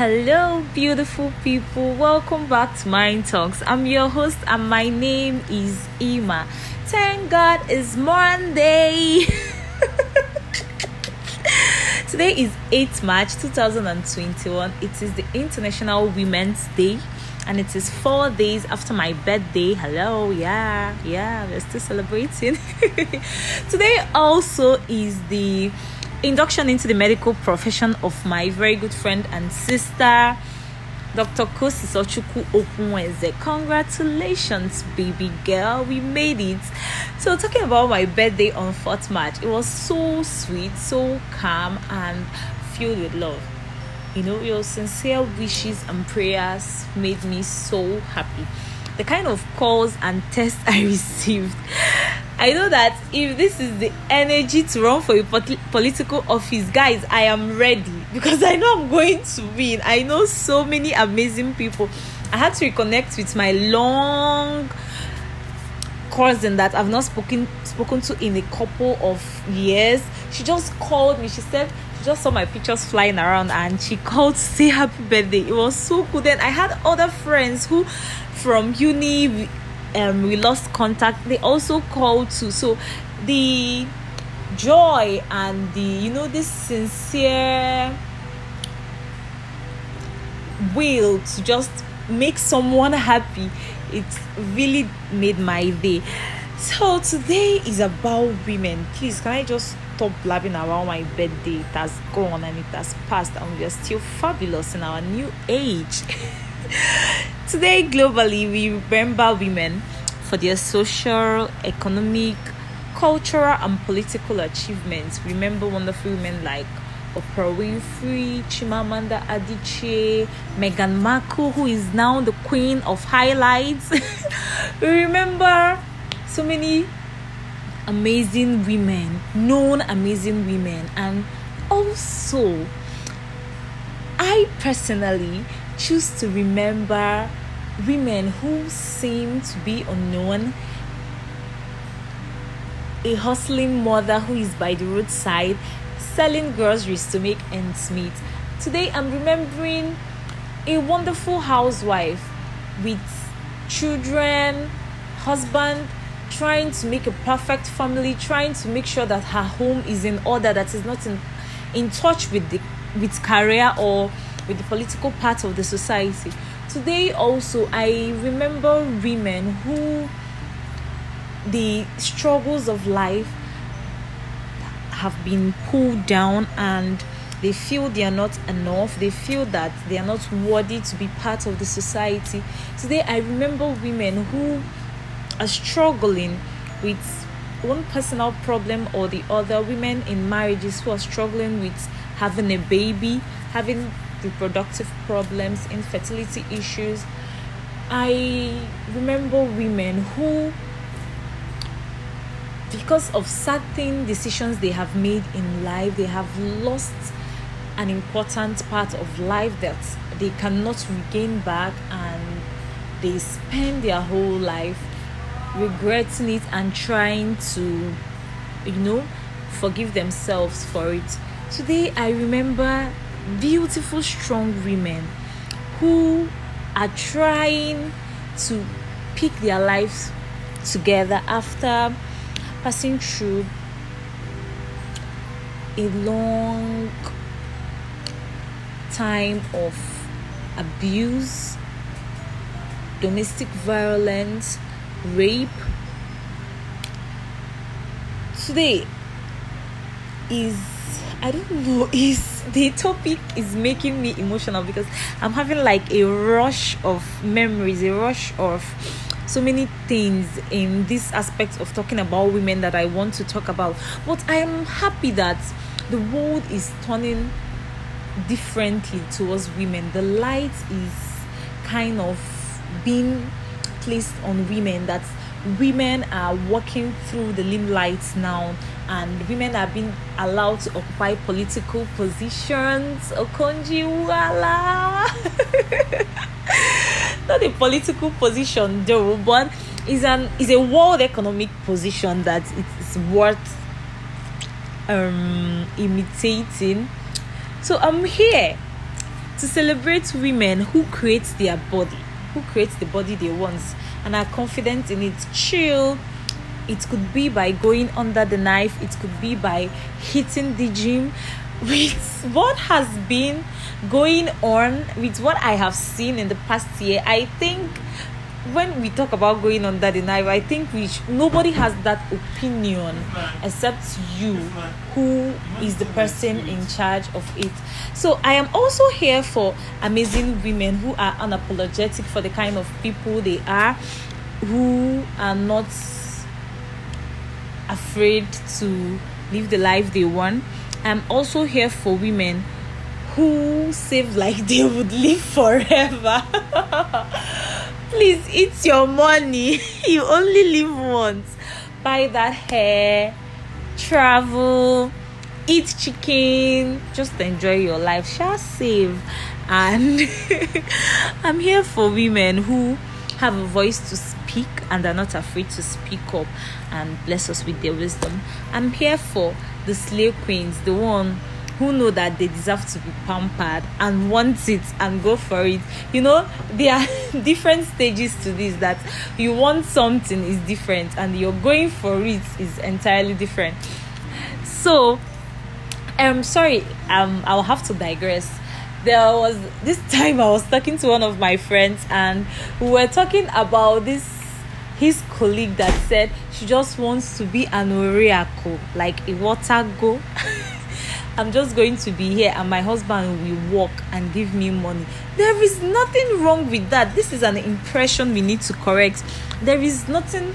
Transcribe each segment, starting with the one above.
Hello, beautiful people. Welcome back to Mind Talks. I'm your host, and my name is Ima. Thank God it's Monday. Today is 8 March 2021. It is the International Women's Day, and it is four days after my birthday. Hello, yeah, yeah, we're still celebrating. Today also is the induction into the medical profession of my very good friend and sister, Dr. Kosi Sochuku Okunweze. Congratulations, baby girl. We made it. So, talking about my birthday on 4th March, it was so sweet, so calm, and filled with love. You know, your sincere wishes and prayers made me so happy. The kind of calls and tests I received I know that if this is the energy to run for a political office, guys, I am ready because I know I'm going to win. I know so many amazing people. I had to reconnect with my long cousin that I've not spoken spoken to in a couple of years. She just called me. She said just saw my pictures flying around and she called to say happy birthday. It was so cool. Then I had other friends who from uni um, we lost contact they also called to so the joy and the you know this sincere will to just make someone happy it really made my day so today is about women please can i just stop blabbing around my birthday it has gone and it has passed and we are still fabulous in our new age Today, globally, we remember women for their social, economic, cultural, and political achievements. Remember wonderful women like Oprah Winfrey, Chimamanda Adichie, Meghan Markle, who is now the queen of highlights. remember so many amazing women, known amazing women, and also, I personally choose to remember women who seem to be unknown, a hustling mother who is by the roadside selling groceries to make ends meet. Today I'm remembering a wonderful housewife with children, husband, trying to make a perfect family, trying to make sure that her home is in order, that is not in, in touch with the with career or with the political part of the society. Today, also, I remember women who the struggles of life have been pulled down and they feel they are not enough they feel that they are not worthy to be part of the society today i remember women who are struggling with one personal problem or the other women in marriages who are struggling with having a baby having reproductive problems, infertility issues. I remember women who, because of certain decisions they have made in life, they have lost an important part of life that they cannot regain back and they spend their whole life regretting it and trying to, you know, forgive themselves for it. Today, I remember beautiful, strong women who are trying to pick their lives together after passing through a long time of abuse, domestic violence, rape. Today is I don't know is the topic is making me emotional because I'm having like a rush of memories, a rush of so many things in this aspect of talking about women that I want to talk about. But I am happy that the world is turning differently towards women. The light is kind of being placed on women that women are walking through the limelight now and women are being allowed to occupy political positions. Okonjo-Iweala. Not a political position though, but is an is a world economic position that it is worth um imitating. So I'm here to celebrate women who create their body, who creates the body they want and are confident in it. Chill. It could be by going under the knife, it could be by hitting the gym. With what has been going on, with what I have seen in the past year, I think when we talk about going on that knife, I think we sh- nobody has that opinion except you, who is the person in charge of it. So I am also here for amazing women who are unapologetic for the kind of people they are, who are not afraid to live the life they want. I'm also here for women who save like they would live forever. Please eat your money. you only live once. Buy that hair, travel, eat chicken, just enjoy your life. Shall save. And I'm here for women who have a voice to speak and are not afraid to speak up and bless us with their wisdom. I'm here for the slave queens, the one who know that they deserve to be pampered and want it and go for it. You know, there are different stages to this that you want something is different and you're going for it is entirely different. So, I'm um, sorry, um, I'll have to digress. There was this time I was talking to one of my friends and we were talking about this his colleague that said she just wants to be an oracle, like a water go. I'm just going to be here and my husband will work and give me money. There is nothing wrong with that. This is an impression we need to correct. There is nothing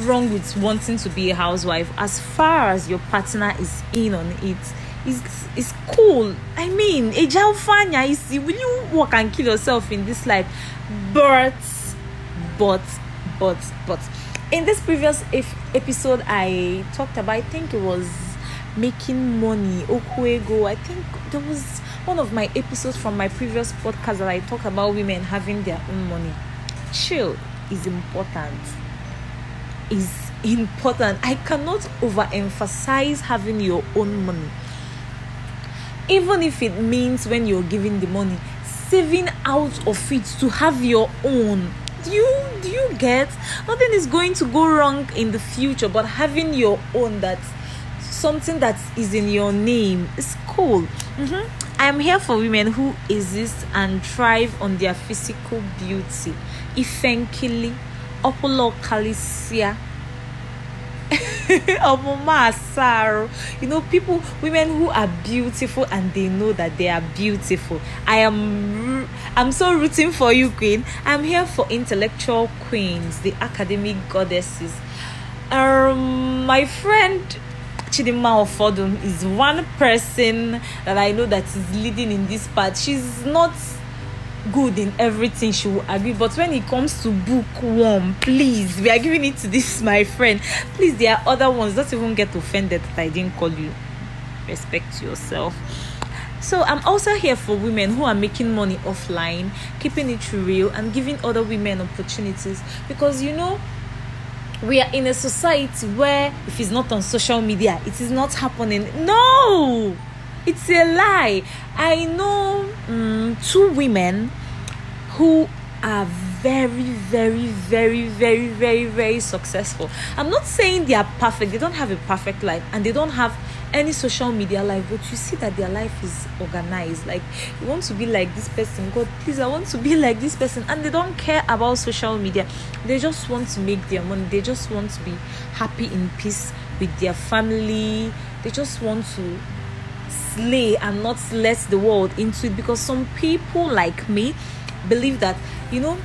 wrong with wanting to be a housewife as far as your partner is in on it. It's, it's cool. I mean, a jalfanya is will you work and kill yourself in this life? But, but, but, but. In this previous episode, I talked about, I think it was making money okuego. I think there was one of my episodes from my previous podcast that i talk about women having their own money. Chill is important. Is important. I cannot overemphasize having your own money. Even if it means when you're giving the money saving out of it to have your own. Do you do you get? Nothing is going to go wrong in the future but having your own that's something that is in your name is cool. Mm-hmm. I am here for women who exist and thrive on their physical beauty. Ifenkili, Opolo Kalisia. you know people women who are beautiful and they know that they are beautiful i am i'm so rooting for you queen i'm here for intellectual queens the academic goddesses um my friend Chidinma Ofodum is one person that I know that is leading in this part. She's not good in everything she will agree but when it comes to book one please we are giving it to this my friend. Please there are other ones. Don't even get offended that i didn't call you. Respect yourself. So i'm also here for women who are making money offline keeping it real and giving other women opportunities. Because you know we are in a society where if it's not on social media it is not happening. No! It's a lie. I know um, two women who are very very very very very very successful. I'm not saying they are perfect. They don't have a perfect life and they don't have any social media life but you see that their life is organized. Like you want to be like this person. God please i want to be like this person. And they don't care about social media. They just want to make their money. They just want to be happy in peace with their family. They just want to slay and not let the world into it. Because some people like me believe that you know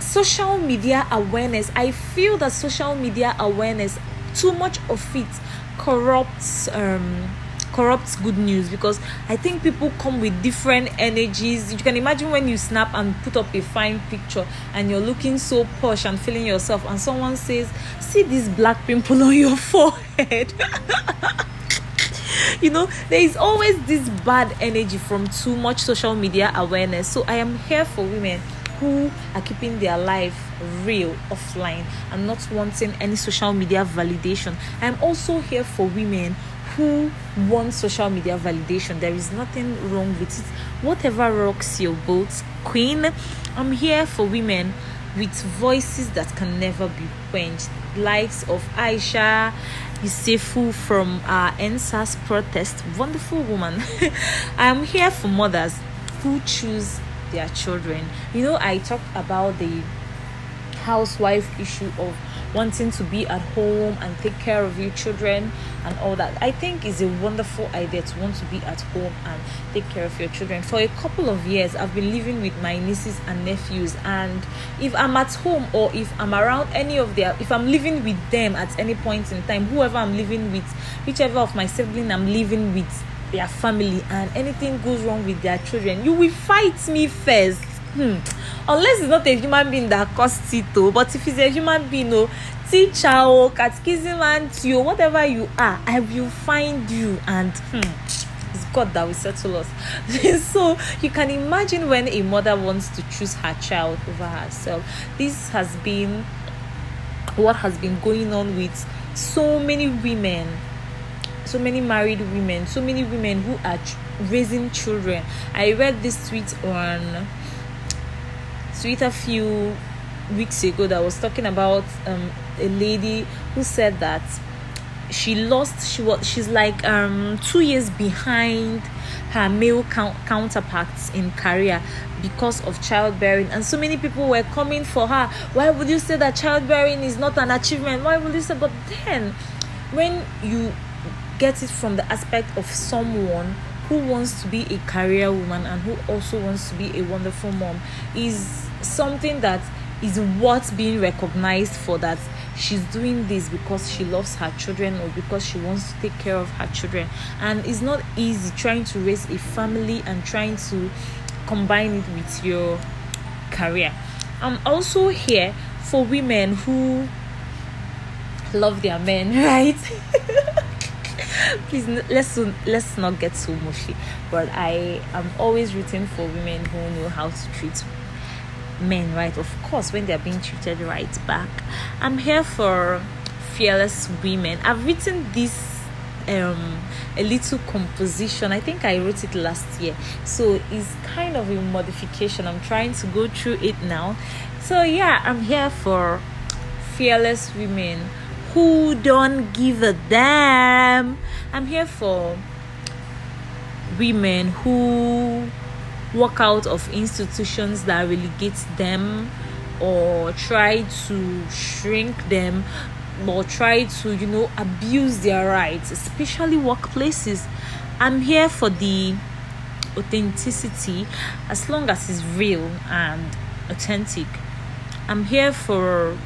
social media awareness i feel that social media awareness too much of it corrupts um corrupts good news because I think people come with different energies. You can imagine when you snap and put up a fine picture and you're looking so posh and feeling yourself, and someone says, See this black pimple on your forehead. you know, there is always this bad energy from too much social media awareness. So I am here for women who are keeping their life real offline and not wanting any social media validation. I'm also here for women who want social media validation. There is nothing wrong with it. Whatever rocks your boat, queen. I'm here for women with voices that can never be quenched. Likes of Aisha Yesufu from uh, our EndSARS protest. Wonderful woman. I am here for mothers who choose their children. You know, I talked about the housewife issue of wanting to be at home and take care of your children and all that. I think is a wonderful idea to want to be at home and take care of your children. For a couple of years, I've been living with my nieces and nephews, and if I'm at home or if I'm around any of their, if I'm living with them at any point in time, whoever I'm living with, whichever of my sibling I'm living with, their family, and anything goes wrong with their children, you will fight me first. Hmm. Unless it's not a human being that caused it, though. But if it's a human being, oh, teacher, oh, catechism, and you, whatever you are, I will find you. And hmm, it's God that will settle us. so you can imagine when a mother wants to choose her child over herself. This has been what has been going on with so many women so many married women so many women who are ch- raising children. I read this tweet on Twitter a few weeks ago that was talking about um, a lady who said that she lost she was she's like um two years behind her male count, counterparts in career because of childbearing. And so many people were coming for her. Why would you say that childbearing is not an achievement? Why would you say but then when you get it from the aspect of someone who wants to be a career woman and who also wants to be a wonderful mom is something that is worth being recognized for that she's doing this because she loves her children or because she wants to take care of her children. And it's not easy trying to raise a family and trying to combine it with your career. I'm also here for women who love their men right please let's let's not get so mushy. But i am always rooting for women who know how to treat men right? Of course when they're being treated right back. I'm here for fearless women. I've written this um a little composition. I think i wrote it last year. So it's kind of a modification. I'm trying to go through it now. So yeah i'm here for fearless women who don't give a damn. I'm here for women who walk out of institutions that relegate them or try to shrink them or try to you know abuse their rights especially workplaces. I'm here for the authenticity as long as it's real and authentic. I'm here for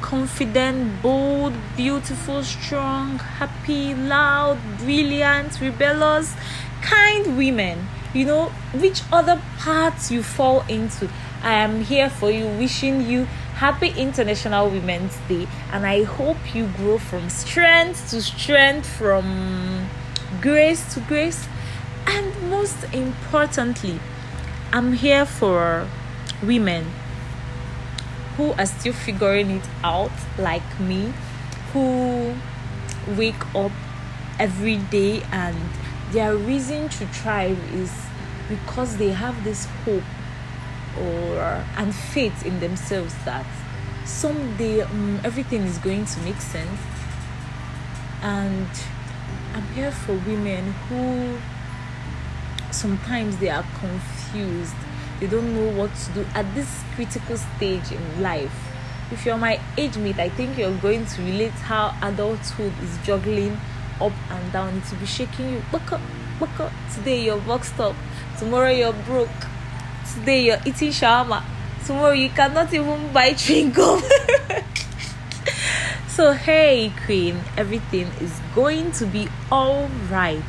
confident bold beautiful strong happy loud brilliant rebellious kind women. You know which other parts you fall into. I am here for you wishing you happy international women's day. And i hope you grow from strength to strength from grace to grace. And most importantly i'm here for women who are still figuring it out like me who wake up every day and their reason to thrive is because they have this hope or and faith in themselves that someday um, everything is going to make sense. And i'm here for women who sometimes they are confused they don't know what to do at this critical stage in life. If you're my age mate i think you're going to relate how adulthood is juggling up and down. It will be shaking you. Look up look up. Today you're boxed up. Tomorrow you're broke. Today you're eating shawarma. Tomorrow you cannot even buy chewing gum. So hey queen everything is going to be all right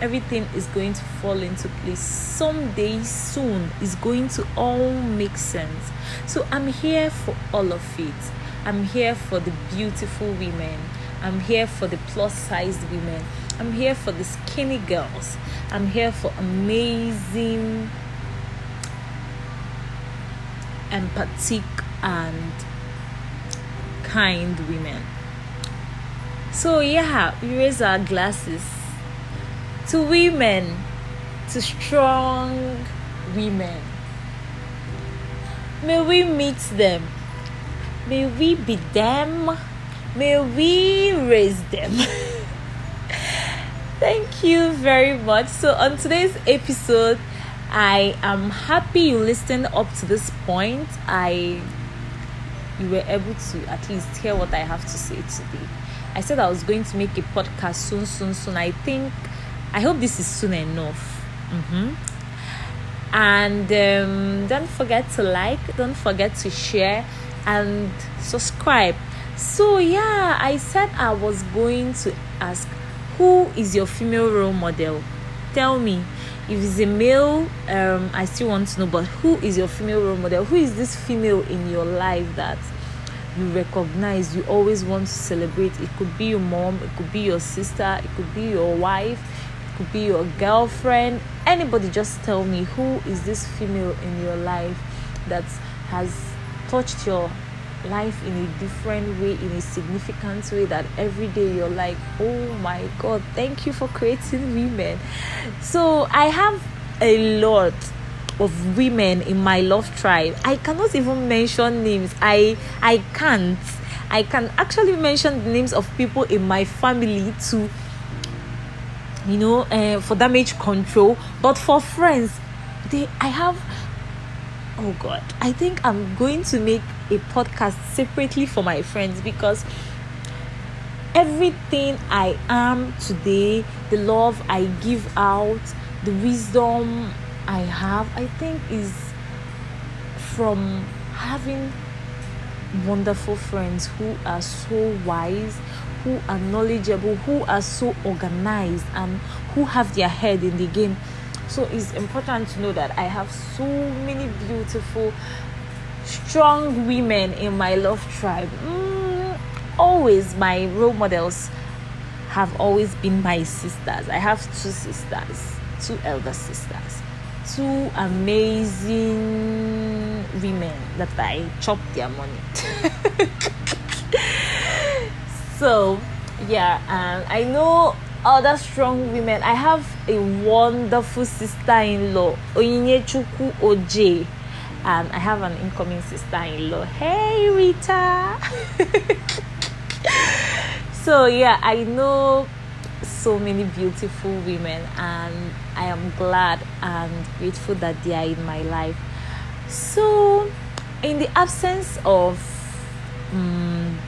everything is going to fall into place. Someday soon is going to all make sense. So i'm here for all of it. I'm here for the beautiful women. I'm here for the plus sized women. I'm here for the skinny girls. I'm here for amazing, empathic, and kind women. So, yeah, we raise our glasses to women, to strong women. May we meet them. May we be them. May we raise them. Thank you very much. So, on today's episode, I am happy you listened up to this point. I you were able to at least hear what I have to say today. I said I was going to make a podcast soon, soon, soon. I think, I hope this is soon enough. Mm-hmm. And um, don't forget to like, don't forget to share, and subscribe. So, yeah, I said I was going to ask who is your female role model? Tell me. If it's a male, um, I still want to know, but who is your female role model? Who is this female in your life that you recognize you always want to celebrate it could be your mom it could be your sister it could be your wife could be your girlfriend. Anybody just tell me who is this female in your life that has touched your life in a different way in a significant way that every day you're like oh my god thank you for creating women. So i have a lot of women in my love tribe. I cannot even mention names. I i can't. I can actually mention the names of people in my family to you know uh, for damage control. But for friends they i have oh god i think i'm going to make a podcast separately for my friends because everything i am today the love i give out the wisdom I have, I think, is from having wonderful friends who are so wise, who are knowledgeable, who are so organized, and who have their head in the game. So it's important to know that I have so many beautiful, strong women in my love tribe. Mm, always my role models have always been my sisters. I have two sisters, two elder sisters two amazing women that I chop their money. so, yeah, and I know other strong women. I have a wonderful sister-in-law, Onyinyechuku Oje, and I have an incoming sister-in-law. Hey, Rita. so yeah, I know so many beautiful women and I am glad and grateful that they are in my life. So, in the absence of um,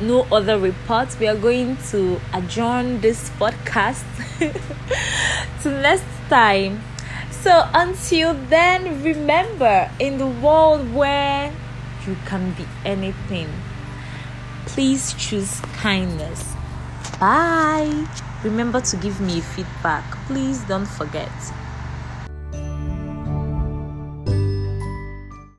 no other reports, we are going to adjourn this podcast to next time. So, until then, remember in the world where you can be anything, please choose kindness. Bye. Remember to give me feedback. Please don't forget.